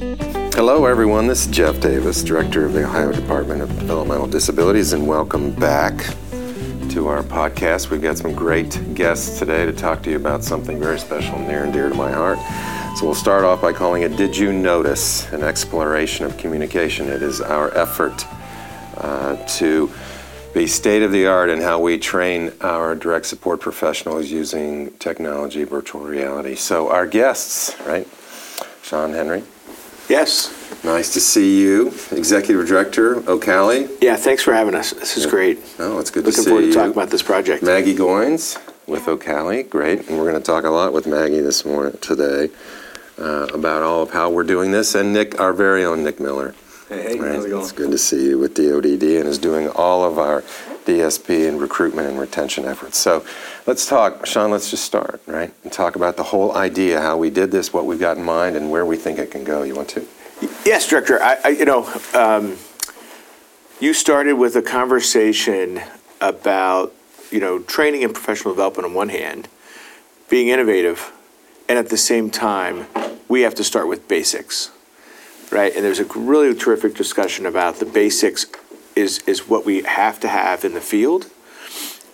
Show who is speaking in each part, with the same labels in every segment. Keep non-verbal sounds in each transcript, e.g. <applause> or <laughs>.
Speaker 1: Hello, everyone. This is Jeff Davis, Director of the Ohio Department of Developmental Disabilities, and welcome back to our podcast. We've got some great guests today to talk to you about something very special, near and dear to my heart. So we'll start off by calling it Did You Notice? An exploration of communication. It is our effort uh, to be state of the art in how we train our direct support professionals using technology, virtual reality. So, our guests, right? Shawn Henry.
Speaker 2: Yes.
Speaker 1: Nice to see you, Executive Director Ocali.
Speaker 2: Yeah, thanks for having us. This is great.
Speaker 1: Oh, it's good
Speaker 2: Looking
Speaker 1: to see
Speaker 2: forward to
Speaker 1: you.
Speaker 2: talking about this project.
Speaker 1: Maggie Gons with Ocali, great, and we're going to talk a lot with Maggie this morning today uh, about all of how we're doing this, and Nick, our very own Nick Miller.
Speaker 3: Hey,
Speaker 1: Right.
Speaker 3: how's it going?
Speaker 1: It's good to see you with DODD and is doing all of our DSP and recruitment and retention efforts. So let's talk, Shawn, let's just start, right? And talk about the whole idea, how we did this, what we've got in mind, and where we think it can go. You want to?
Speaker 2: Yes, Director. I, I you know, um, you started with a conversation about you know training and professional development on one hand, being innovative, and at the same time, we have to start with basics, right? And there's a really terrific discussion about the basics is is what we have to have in the field,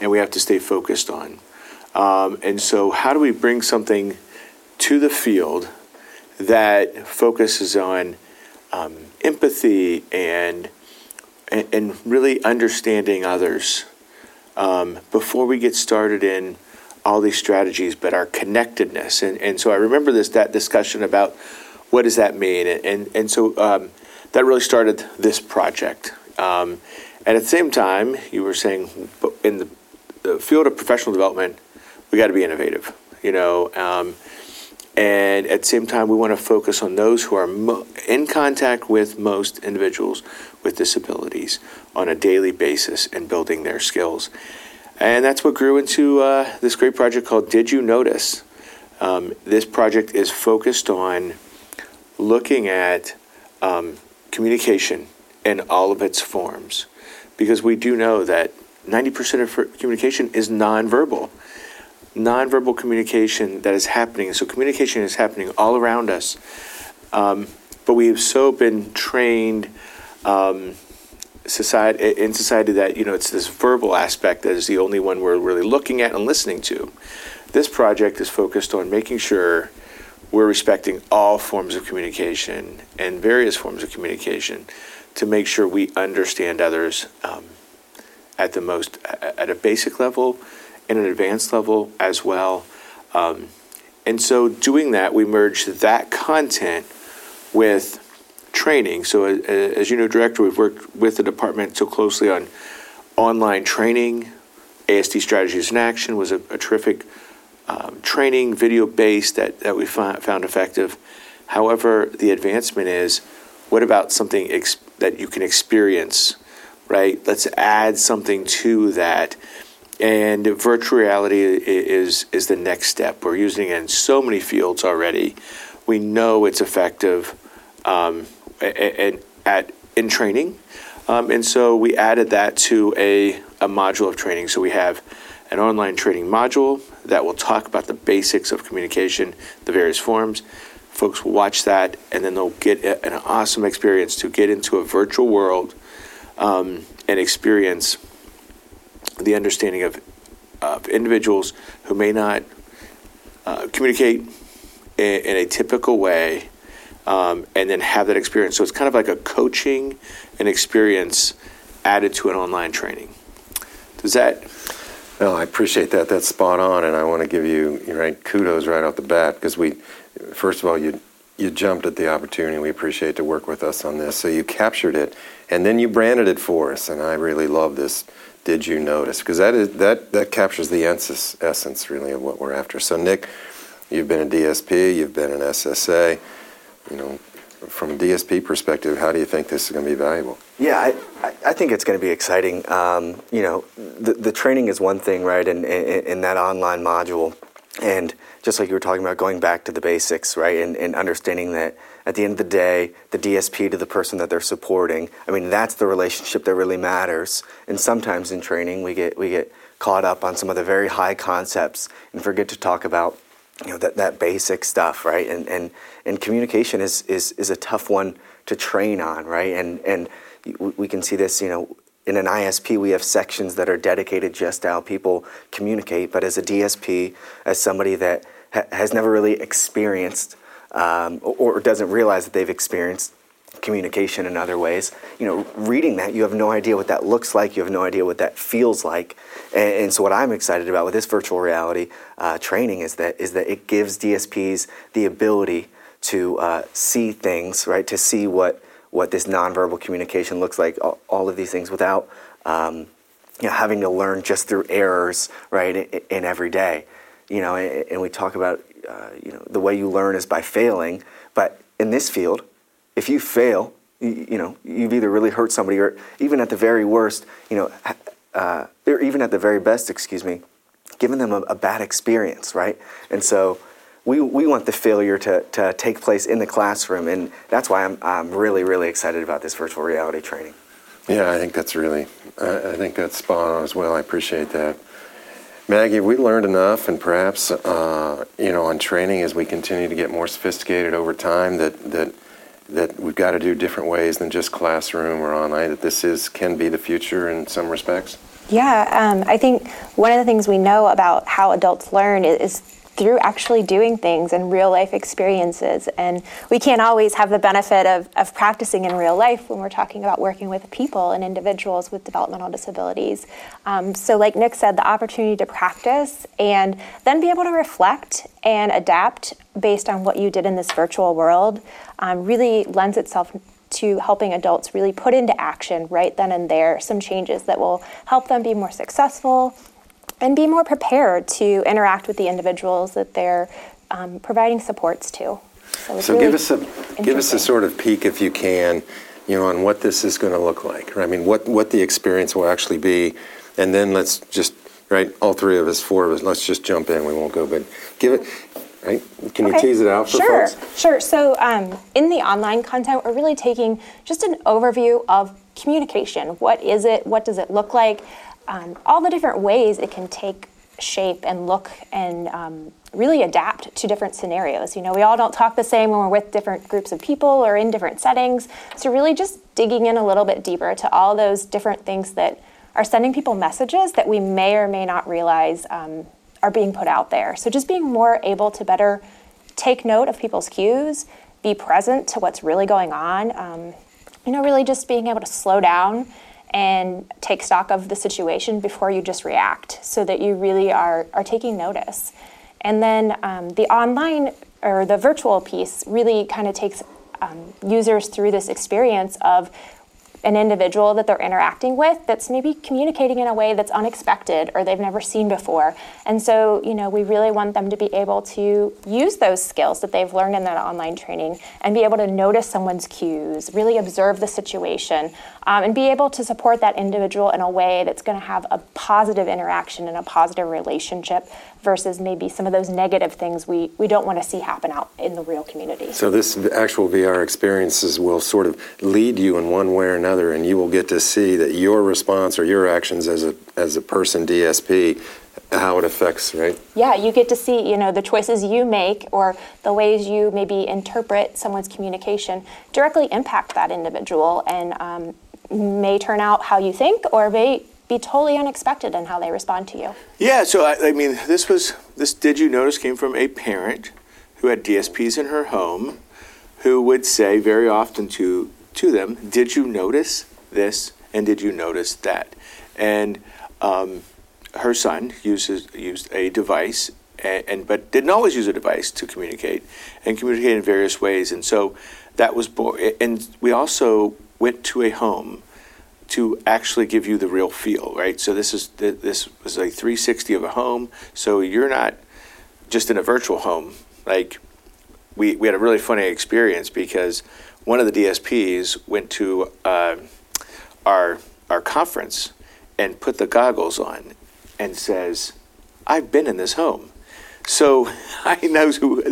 Speaker 2: and we have to stay focused on. Um, and so, how do we bring something to the field that focuses on um, empathy and, and and really understanding others um, before we get started in all these strategies, but our connectedness. And, and so I remember this that discussion about what does that mean, and and, and so um, that really started this project. Um, and at the same time, you were saying in the, the field of professional development, we got to be innovative. You know. Um, and at the same time, we want to focus on those who are mo- in contact with most individuals with disabilities on a daily basis and building their skills. And that's what grew into uh, this great project called Did You Notice? Um, this project is focused on looking at um, communication in all of its forms because we do know that 90% of communication is nonverbal nonverbal communication that is happening. So communication is happening all around us, um, but we have so been trained um, society in society that you know it's this verbal aspect that is the only one we're really looking at and listening to. This project is focused on making sure we're respecting all forms of communication and various forms of communication to make sure we understand others um, at the most at a basic level and an advanced level as well. Um, and so, doing that, we merge that content with training. So, as you know, Director, we've worked with the department so closely on online training. ASD Strategies in Action was a, a terrific um, training, video based, that, that we found, found effective. However, the advancement is what about something ex- that you can experience, right? Let's add something to that and virtual reality is is the next step. We're using it in so many fields already. We know it's effective um, and at in training, um, and so we added that to a, a module of training. So we have an online training module that will talk about the basics of communication, the various forms. Folks will watch that, and then they'll get an awesome experience to get into a virtual world um, and experience the understanding of, of individuals who may not uh, communicate in, in, a typical way um, and then have that experience. So it's kind of like a coaching and experience added to an online training. Does that?
Speaker 1: No, I appreciate that. That's spot on, and I want to give you kudos right off the bat because we, first of all, you you jumped at the opportunity. We appreciate to work with us on this. So you captured it, and then you branded it for us, and I really love this did you notice? Because that is that that captures the essence, really of what we're after. So Nick, you've been a DSP, you've been an SSA. You know, from a DSP perspective, how do you think this is going to be valuable?
Speaker 3: Yeah, I, I think it's going to be exciting. Um, you know, the, the training is one thing, right, in, in that online module. And just like you were talking about, going back to the basics, right, and, and understanding that at the end of the day, the DSP to the person that they're supporting, I mean, that's the relationship that really matters. And sometimes in training, we get, we get caught up on some of the very high concepts and forget to talk about you know that, that basic stuff, right? And and and communication is is is a tough one to train on, right? And and we can see this, you know, in an ISP, we have sections that are dedicated just to how people communicate. But as a DSP, as somebody that ha- has never really experienced um, or, or doesn't realize that they've experienced communication in other ways. You know, reading that, you have no idea what that looks like. You have no idea what that feels like. And, and so, what I'm excited about with this virtual reality uh, training is that is that it gives DSPs the ability to uh, see things, right? To see what what this nonverbal communication looks like. All, all of these things without. Um, you know, having to learn just through errors, right, in, in every day. You know, and, and we talk about, uh, you know, the way you learn is by failing. But in this field, if you fail, you, you, know, you've either really hurt somebody or even at the very worst, you know, uh, or even at the very best, excuse me, given them a, a, bad experience, right? And so we, we want the failure to, to take place in the classroom. And that's why I'm, I'm really, really excited about this virtual reality training.
Speaker 1: Yeah, I think that's really, I, I think that's spot on as well. I appreciate that. Maggie, we learned enough, and perhaps uh, you know, on training as we continue to get more sophisticated over time, that that that we've got to do different ways than just classroom or online. That this is can be the future in some respects.
Speaker 4: Yeah, um, I think one of the things we know about how adults learn is through actually doing things and real life experiences. And we can't always have the benefit of, of practicing in real life when we're talking about working with people and individuals with developmental disabilities. Um, so, like Nick said, the opportunity to practice and then be able to reflect and adapt based on what you did in this virtual world um, really lends itself to helping adults really put into action right then and there some changes that will help them be more successful and be more prepared to interact with the individuals that they're um, providing supports to.
Speaker 1: So, so really give us a give us a sort of peek, if you can, you know, on what this is going to look like. I mean, what what the experience will actually be, and then let's just right, all three of us, four of us, let's just jump in. We won't go, but give it. Right? Can okay. you tease it out for
Speaker 4: sure,
Speaker 1: folks?
Speaker 4: Sure. So, um, in the online content, we're really taking just an overview of communication. What is it? What does it look like? Um, all the different ways it can take shape and look and um, really adapt to different scenarios. You know, we all don't talk the same when we're with different groups of people or in different settings. So, really just digging in a little bit deeper to all those different things that are sending people messages that we may or may not realize um, are being put out there. So, just being more able to better take note of people's cues, be present to what's really going on. Um, you know, really just being able to slow down and take stock of the situation before you just react so that you really are, are taking notice. And then um, the online or the virtual piece really kind of takes um, users through this experience of an individual that they're interacting with that's maybe communicating in a way that's unexpected or they've never seen before. And so, you know, we really want them to be able to use those skills that they've learned in that online training and be able to notice someone's cues, really observe the situation, um, and be able to support that individual in a way that's going to have a positive interaction and a positive relationship versus maybe some of those negative things we, we don't want to see happen out in the real community.
Speaker 1: So, this actual VR experiences will sort of lead you in one way or another, and you will get to see that your response or your actions as a, as a person DSP how it affects right
Speaker 4: yeah you get to see you know the choices you make or the ways you maybe interpret someone's communication directly impact that individual and um, may turn out how you think or may be totally unexpected in how they respond to you.
Speaker 2: Yeah, so I, I mean, this was this. Did you notice came from a parent who had DSPs in her home, who would say very often to to them, "Did you notice this? And did you notice that?" And um, her son uses used a device, and, and, but didn't always use a device to communicate, and communicate in various ways. And so that was born. And we also went to a home to actually give you the real feel, right? So this is this was a 360 of a home. So you're not just in a virtual home. Like we we had a really funny experience because one of the DSPs went to uh, our our conference and put the goggles on and says, "I've been in this home." So <laughs> I know who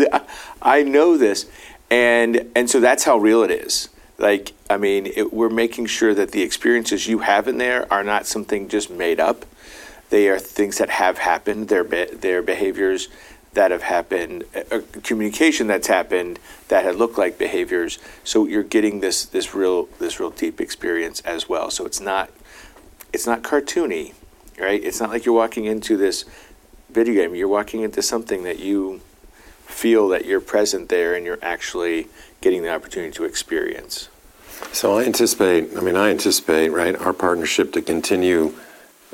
Speaker 2: I know this, and and so that's how real it is. Like, I mean, it, we're making sure that the experiences you have in there are not something just made up. They are things that have happened. Their be- their behaviors that have happened, uh, communication that's happened that had looked like behaviors. So you're getting this this real this real deep experience as well. So it's not it's not cartoony, right? It's not like you're walking into this video game. You're walking into something that you feel that you're present there and you're actually getting the opportunity to experience.
Speaker 1: So I anticipate, I mean, I anticipate, right, our partnership to continue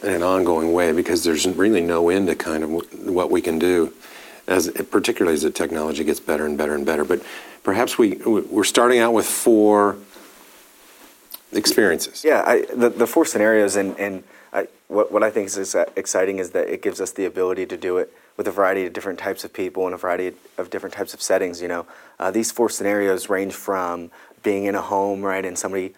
Speaker 1: in an ongoing way because there's really no end to kind of what we can do, as particularly as the technology gets better and better and better. But perhaps we we're starting out with four experiences.
Speaker 3: Yeah, I, the the four scenarios, and and I, what what I think is exciting is that it gives us the ability to do it with a variety of different types of people and a variety of different types of settings. You know, uh, these four scenarios range from being in a home, right, and somebody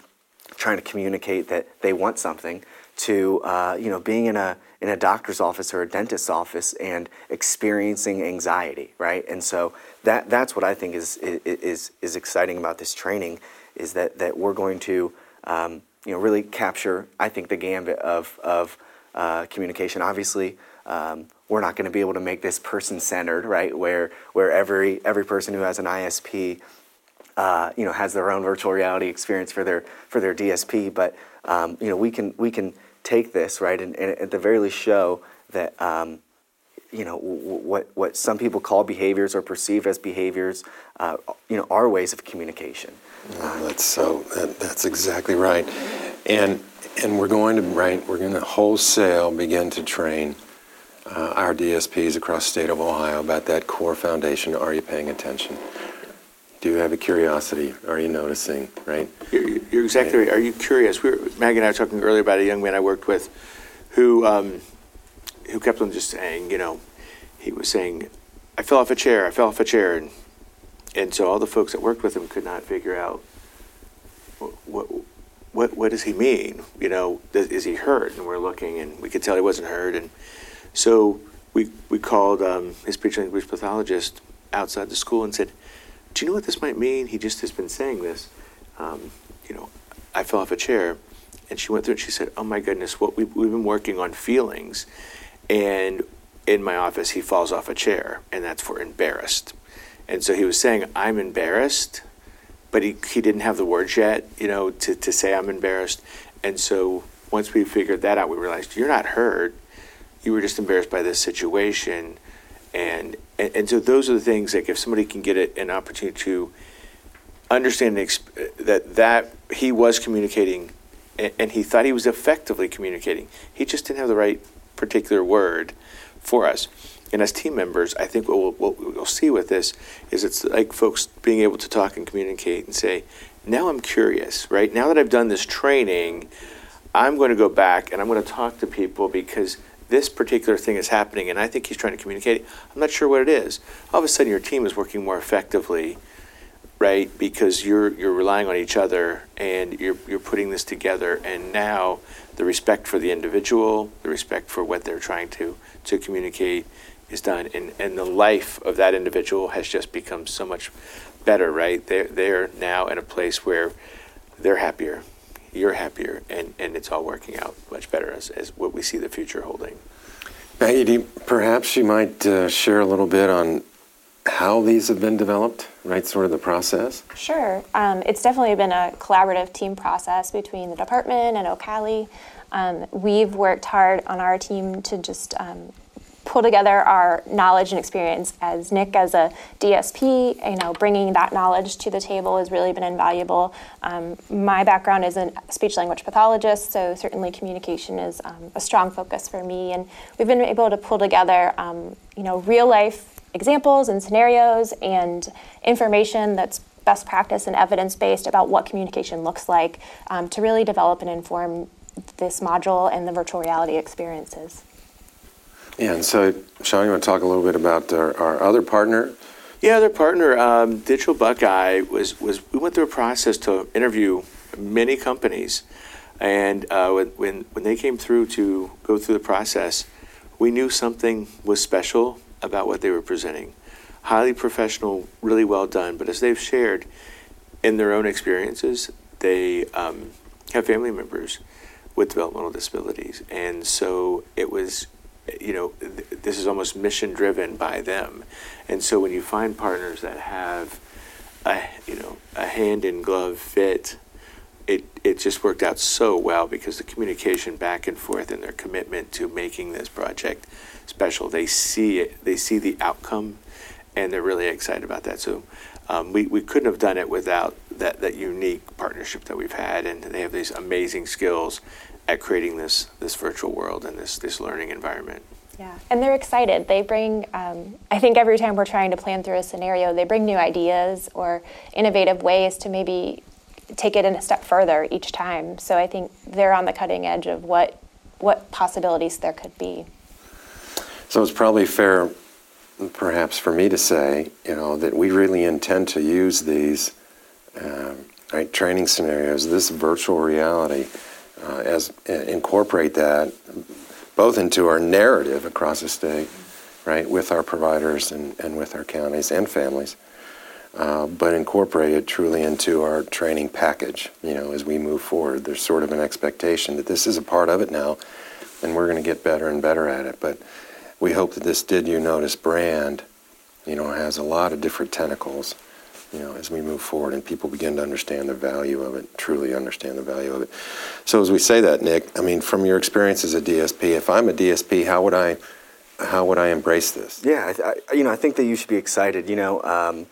Speaker 3: trying to communicate that they want something, to uh, you know being in a in a doctor's office or a dentist's office and experiencing anxiety, right? And so that that's what I think is is is exciting about this training is that that we're going to um, you know really capture I think the gambit of of uh, communication. Obviously, um, we're not going to be able to make this person centered, right? Where where every every person who has an ISP, uh, you know, has their own virtual reality experience for their for their DSP. But um, you know, we can we can take this right and, and at the very least show that um, you know what what some people call behaviors or perceive as behaviors, uh, you know, are ways of communication.
Speaker 1: Oh, that's so. That, that's exactly right, and and we're going to right. We're going to wholesale begin to train uh, our DSPs across the state of Ohio about that core foundation. Are you paying attention? Do you have a curiosity? Are you noticing? Right?
Speaker 2: You're, you're exactly right. Are you curious? We were, Maggie and I were talking earlier about a young man I worked with who um, who kept on just saying, you know, he was saying, "I fell off a chair. I fell off a chair," and and so all the folks that worked with him could not figure out what what what does he mean? You know, is he hurt? And we're looking, and we could tell he wasn't hurt, and so we, we called um, his speech language pathologist outside the school and said, Do you know what this might mean? He just has been saying this. Um, you know, I fell off a chair. And she went through and she said, Oh my goodness, what we, we've been working on feelings. And in my office, he falls off a chair, and that's for embarrassed. And so he was saying, I'm embarrassed, but he, he didn't have the words yet, you know, to, to say I'm embarrassed. And so once we figured that out, we realized, You're not hurt you were just embarrassed by this situation. And and, and so those are the things like if somebody can get an opportunity to understand that that he was communicating and, and he thought he was effectively communicating he just didn't have the right particular word for us. And as team members i think what we'll, what we'll see with this is it's like folks being able to talk and communicate and say now i'm curious right? Now that i've done this training i'm going to go back and i'm going to talk to people because this particular thing is happening, and I think he's trying to communicate. I'm not sure what it is. All of a sudden, your team is working more effectively, right? Because you're you're relying on each other, and you're you're putting this together. And now, the respect for the individual, the respect for what they're trying to to communicate, is done, and and the life of that individual has just become so much better, right? They're they're now in a place where they're happier you're happier, and, and it's all working out much better as, as what we see the future holding.
Speaker 1: Maggie, perhaps you might uh, share a little bit on how these have been developed, right? Sort of the process.
Speaker 4: Sure. Um, it's definitely been a collaborative team process between the department and Ocali. Um, we've worked hard on our team to just um, pull together our knowledge and experience as Nick as a DSP, you know, bringing that knowledge to the table has really been invaluable. Um, my background is a speech language pathologist, so certainly communication is um, a strong focus for me, and we've been able to pull together, um, you know, real life examples and scenarios and information that's best practice and evidence based about what communication looks like um, to really develop and inform this module and the virtual reality experiences.
Speaker 1: Yeah, and so, Shawn, you want to talk a little bit about our, our other partner?
Speaker 2: Yeah, other partner, um, Digital Buckeye, was, was we went through a process to interview many companies. And uh, when, when, they came through to go through the process, we knew something was special about what they were presenting. Highly professional, really well done. But as they've shared in their own experiences, they um, have family members with developmental disabilities. And so it was you know, th- this is almost mission driven by them. And so when you find partners that have a, you know, a hand in glove fit, it, it just worked out so well because the communication back and forth and their commitment to making this project special, they see it, they see the outcome and they're really excited about that. So um, we, we couldn't have done it without that, that unique partnership that we've had. And they have these amazing skills at creating this, this virtual world and this, this learning environment.
Speaker 4: Yeah, and they're excited. They bring, um, I think every time we're trying to plan through a scenario, they bring new ideas or innovative ways to maybe take it in a step further each time. So I think they're on the cutting edge of what what possibilities there could be.
Speaker 1: So it's probably fair, perhaps, for me to say, you know, that we really intend to use these um, right, training scenarios, this virtual reality, uh, as uh, incorporate that both into our narrative across the state, right, with our providers and, and with our counties and families, uh, but incorporate it truly into our training package, you know, as we move forward. There's sort of an expectation that this is a part of it now, and we're going to get better and better at it. But we hope that this Did You Notice brand, you know, has a lot of different tentacles you know, as we move forward and people begin to understand the value of it, truly understand the value of it. So as we say that, Nick, I mean, from your experience as a DSP, if I'm a DSP, how would I, how would I embrace this?
Speaker 3: Yeah, I, you know, I think that you should be excited. You know, um,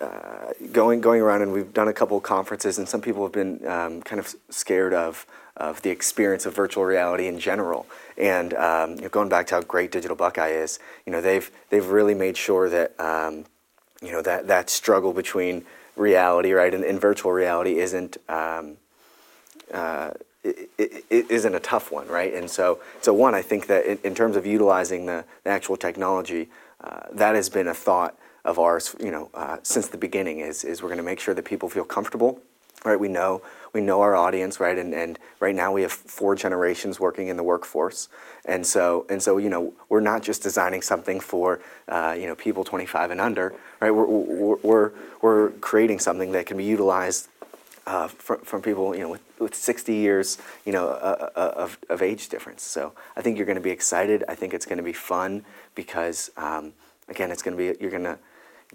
Speaker 3: uh, going going around and we've done a couple of conferences, and some people have been um, kind of scared of of the experience of virtual reality in general. And um, you know, going back to how great Digital Buckeye is, you know, they've they've really made sure that um, you know that that struggle between reality, right, and, and virtual reality isn't um, uh, it, it, it isn't a tough one, right? And so, so one, I think that in, in terms of utilizing the, the actual technology, uh, that has been a thought of ours, you know, uh, since the beginning. Is is we're going to make sure that people feel comfortable, right? We know we know our audience, right? And, and right now we have four generations working in the workforce, and so and so you know we're not just designing something for uh, you know people 25 and under, right? We're, we're, we're, creating something that can be utilized uh, from, from people you know with, with 60 years you know uh, uh, of, of age difference. So I think you're going to be excited. I think it's going to be fun because um, again it's going to be you're going to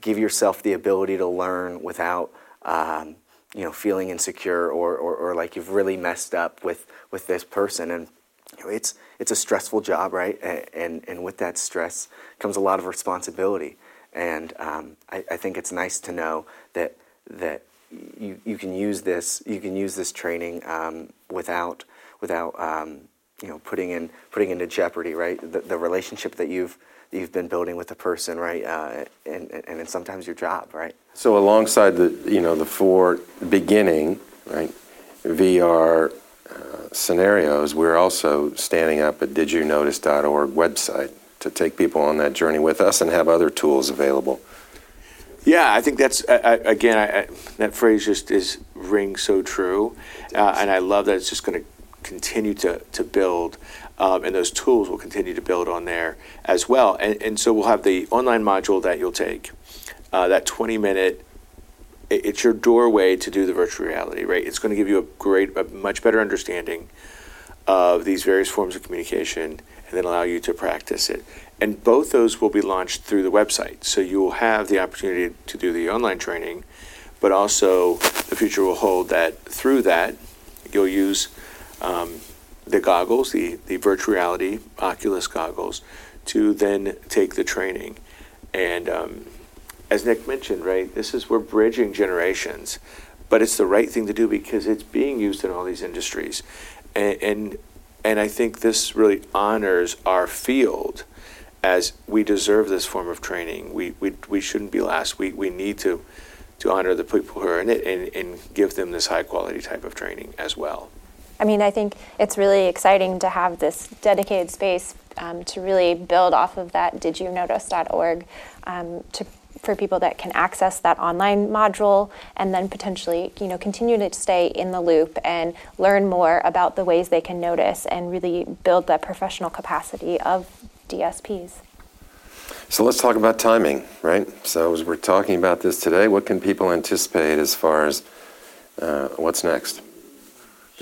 Speaker 3: give yourself the ability to learn without. Um, you know, feeling insecure or, or, or, like you've really messed up with, with this person. And you know, it's, it's a stressful job, right? And, and, with that stress comes a lot of responsibility. And um, I, I, think it's nice to know that, that you, you can use this, you can use this training um, without, without um, you know, putting, in, putting into jeopardy, right? The, the relationship that you've, you've been building with the person, right? Uh, and, and, and sometimes your job, right?
Speaker 1: So alongside the you know the four beginning right VR uh, scenarios, we're also standing up a didyounotice.org website to take people on that journey with us and have other tools available.
Speaker 2: Yeah, I think that's I, again I, that phrase just is rings so true, uh, and I love that it's just going to continue to to build. Um, and those tools will continue to build on there as well. And, and so we'll have the online module that you'll take, uh, that 20 minute it's your doorway to do the virtual reality right? It's going to give you a great a much better understanding of these various forms of communication and then allow you to practice it. And both those will be launched through the website. So you will have the opportunity to do the online training but also the future will hold that through that you'll use um, the goggles the, the virtual reality oculus goggles to then take the training and um, as Nick mentioned, right, this is we're bridging generations, but it's the right thing to do because it's being used in all these industries, and and, and I think this really honors our field as we deserve this form of training. We we, we shouldn't be last. We we need to to honor the people who are in it and, and give them this high quality type of training as well.
Speaker 4: I mean, I think it's really exciting to have this dedicated space um, to really build off of that didyounotice.org um, to for people that can access that online module and then potentially you know continue to stay in the loop and learn more about the ways they can notice and really build that professional capacity of DSPs.
Speaker 1: So let's talk about timing, right? So as we're talking about this today, what can people anticipate as far as uh, what's next?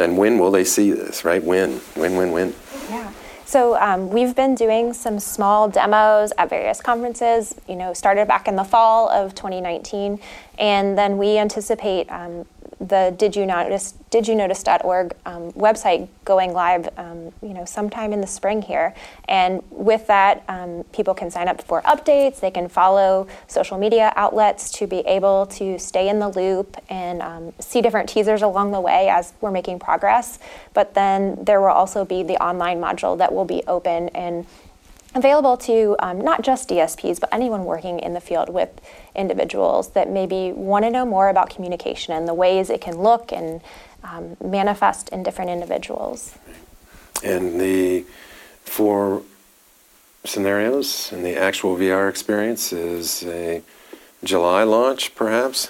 Speaker 1: And when will they see this, right? When? When, when, when?
Speaker 4: Yeah. So um, we've been doing some small demos at various conferences. You know, started back in the fall of 2019, and then we anticipate um, the Did You Notice Did You Notice.org um, website going live, um, you know, sometime in the spring here. And with that, um, people can sign up for updates. They can follow social media outlets to be able to stay in the loop and um, see different teasers along the way as we're making progress. But then there will also be the online module that will be open and available to um, not just DSPs, but anyone working in the field with individuals that maybe want to know more about communication and the ways it can look and um, manifest in different individuals.
Speaker 1: And the four scenarios and the actual VR experience is a July launch, perhaps?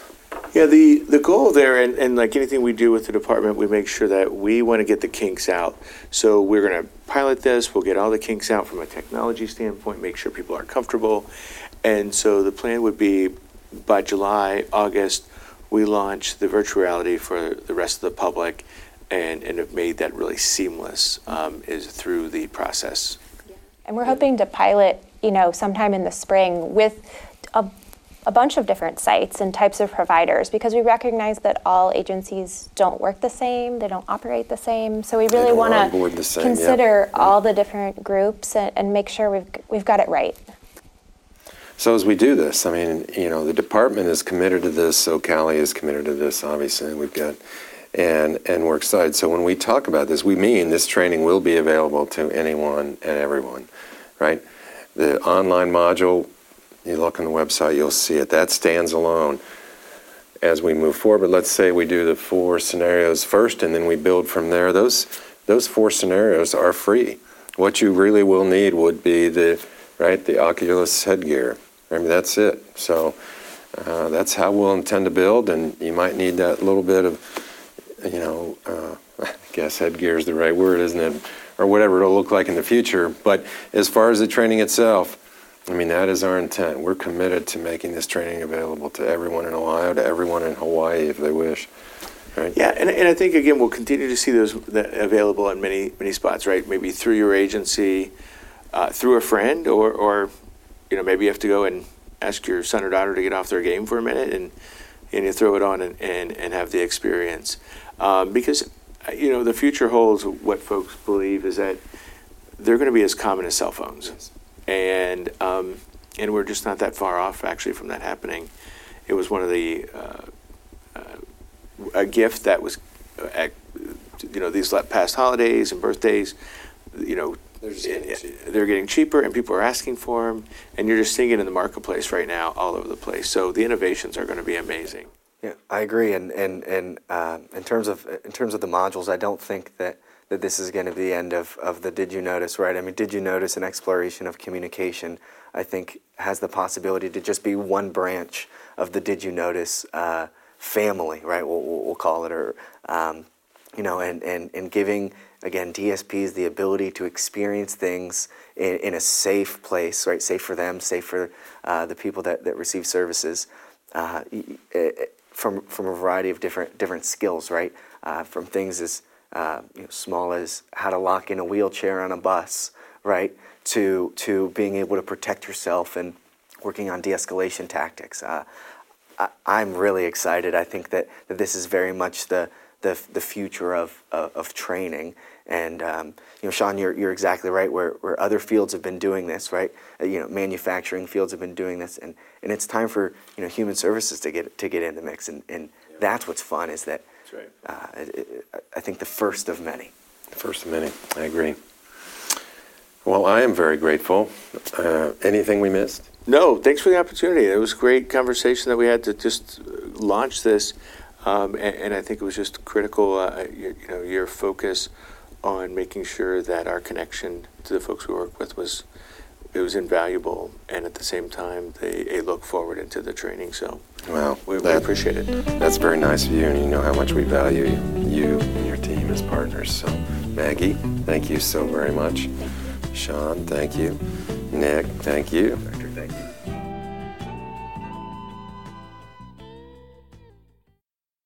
Speaker 2: Yeah, the, the goal there, and, and like anything we do with the department, we make sure that we want to get the kinks out. So we're going to pilot this, we'll get all the kinks out from a technology standpoint, make sure people are comfortable. And so the plan would be by July, August, we launch the virtual reality for the rest of the public and, and have made that really seamless um, is through the process.
Speaker 4: And we're hoping to pilot, you know, sometime in the spring with a a bunch of different sites and types of providers because we recognize that all agencies don't work the same, they don't operate the same. So we really want to consider
Speaker 1: yeah.
Speaker 4: all the different groups and, and make sure we've we've got it right.
Speaker 1: So as we do this, I mean, you know, the department is committed to this. So Cali is committed to this, obviously, and we've got, and and we're excited. So when we talk about this, we mean this training will be available to anyone and everyone, right? The online module, you look on the website, you'll see it. That stands alone as we move forward. But let's say we do the four scenarios first, and then we build from there. Those those four scenarios are free. What you really will need would be the right the Oculus headgear. I mean, that's it. So uh, that's how we'll intend to build, and you might need that little bit of, you know, uh, <laughs> I guess headgear is the right word, isn't it? Or whatever it'll look like in the future. But as far as the training itself, I mean, that is our intent. We're committed to making this training available to everyone in Ohio, to everyone in Hawaii if they wish. Right?
Speaker 2: Yeah, and, and I think again we'll continue to see those that available in many many spots, right? Maybe through your agency, uh, through a friend, or or you know maybe you have to go and ask your son or daughter to get off their game for a minute and and you throw it on and, and, and have the experience um, because uh, you know the future holds what folks believe is that they're going to be as common as cell phones and um, and we're just not that far off actually from that happening it was one of the uh, uh, a gift that was uh, at, you know these past holidays and birthdays you know
Speaker 1: They're getting cheaper.
Speaker 2: they're getting cheaper and people are asking for them and you're just seeing it in the marketplace right now all over the place so the innovations are going to be amazing
Speaker 3: Yeah, I agree. And and and um, in terms of in terms of the modules, I don't think that that this is going to be the end of, of the Did You Notice, right? I mean, Did You Notice an exploration of communication? I think has the possibility to just be one branch of the Did You Notice uh, family, right? We'll, we'll call it, or um, you know, and, and, and giving again DSPs the ability to experience things in, in a safe place, right? Safe for them, safe for uh, the people that, that receive services. Uh, y- eh, from from a variety of different different skills, right? Uh, from things as uh, you know, small as how to lock in a wheelchair on a bus, right? To to being able to protect yourself and working on de-escalation tactics. Uh, I, I'm really excited. I think that, that this is very much the the, the future of, of, of training. And um, you know, Shawn, you're, you're exactly right. Where, where other fields have been doing this, right? Uh, you know, manufacturing fields have been doing this, and, and it's time for you know human services to get to get in the mix. And, and that's what's fun is that
Speaker 2: That's right.
Speaker 3: uh, it, it, I think the first of many.
Speaker 1: The First of many. I agree. Well, I am very grateful. Uh, anything we missed?
Speaker 2: No, thanks for the opportunity. It was a great conversation that we had to just uh, launch this, um, and, and I think it was just critical. Uh, you, you know, your focus on making sure that our connection to the folks we work with was it was invaluable, and at the same time, they a look forward into the training. So,
Speaker 1: Well,
Speaker 2: we, we appreciate it.
Speaker 1: That's very nice of you, and you know how much we value you and your team as partners. So, Maggie, thank you so very much. Shawn, thank you. Nick, thank you.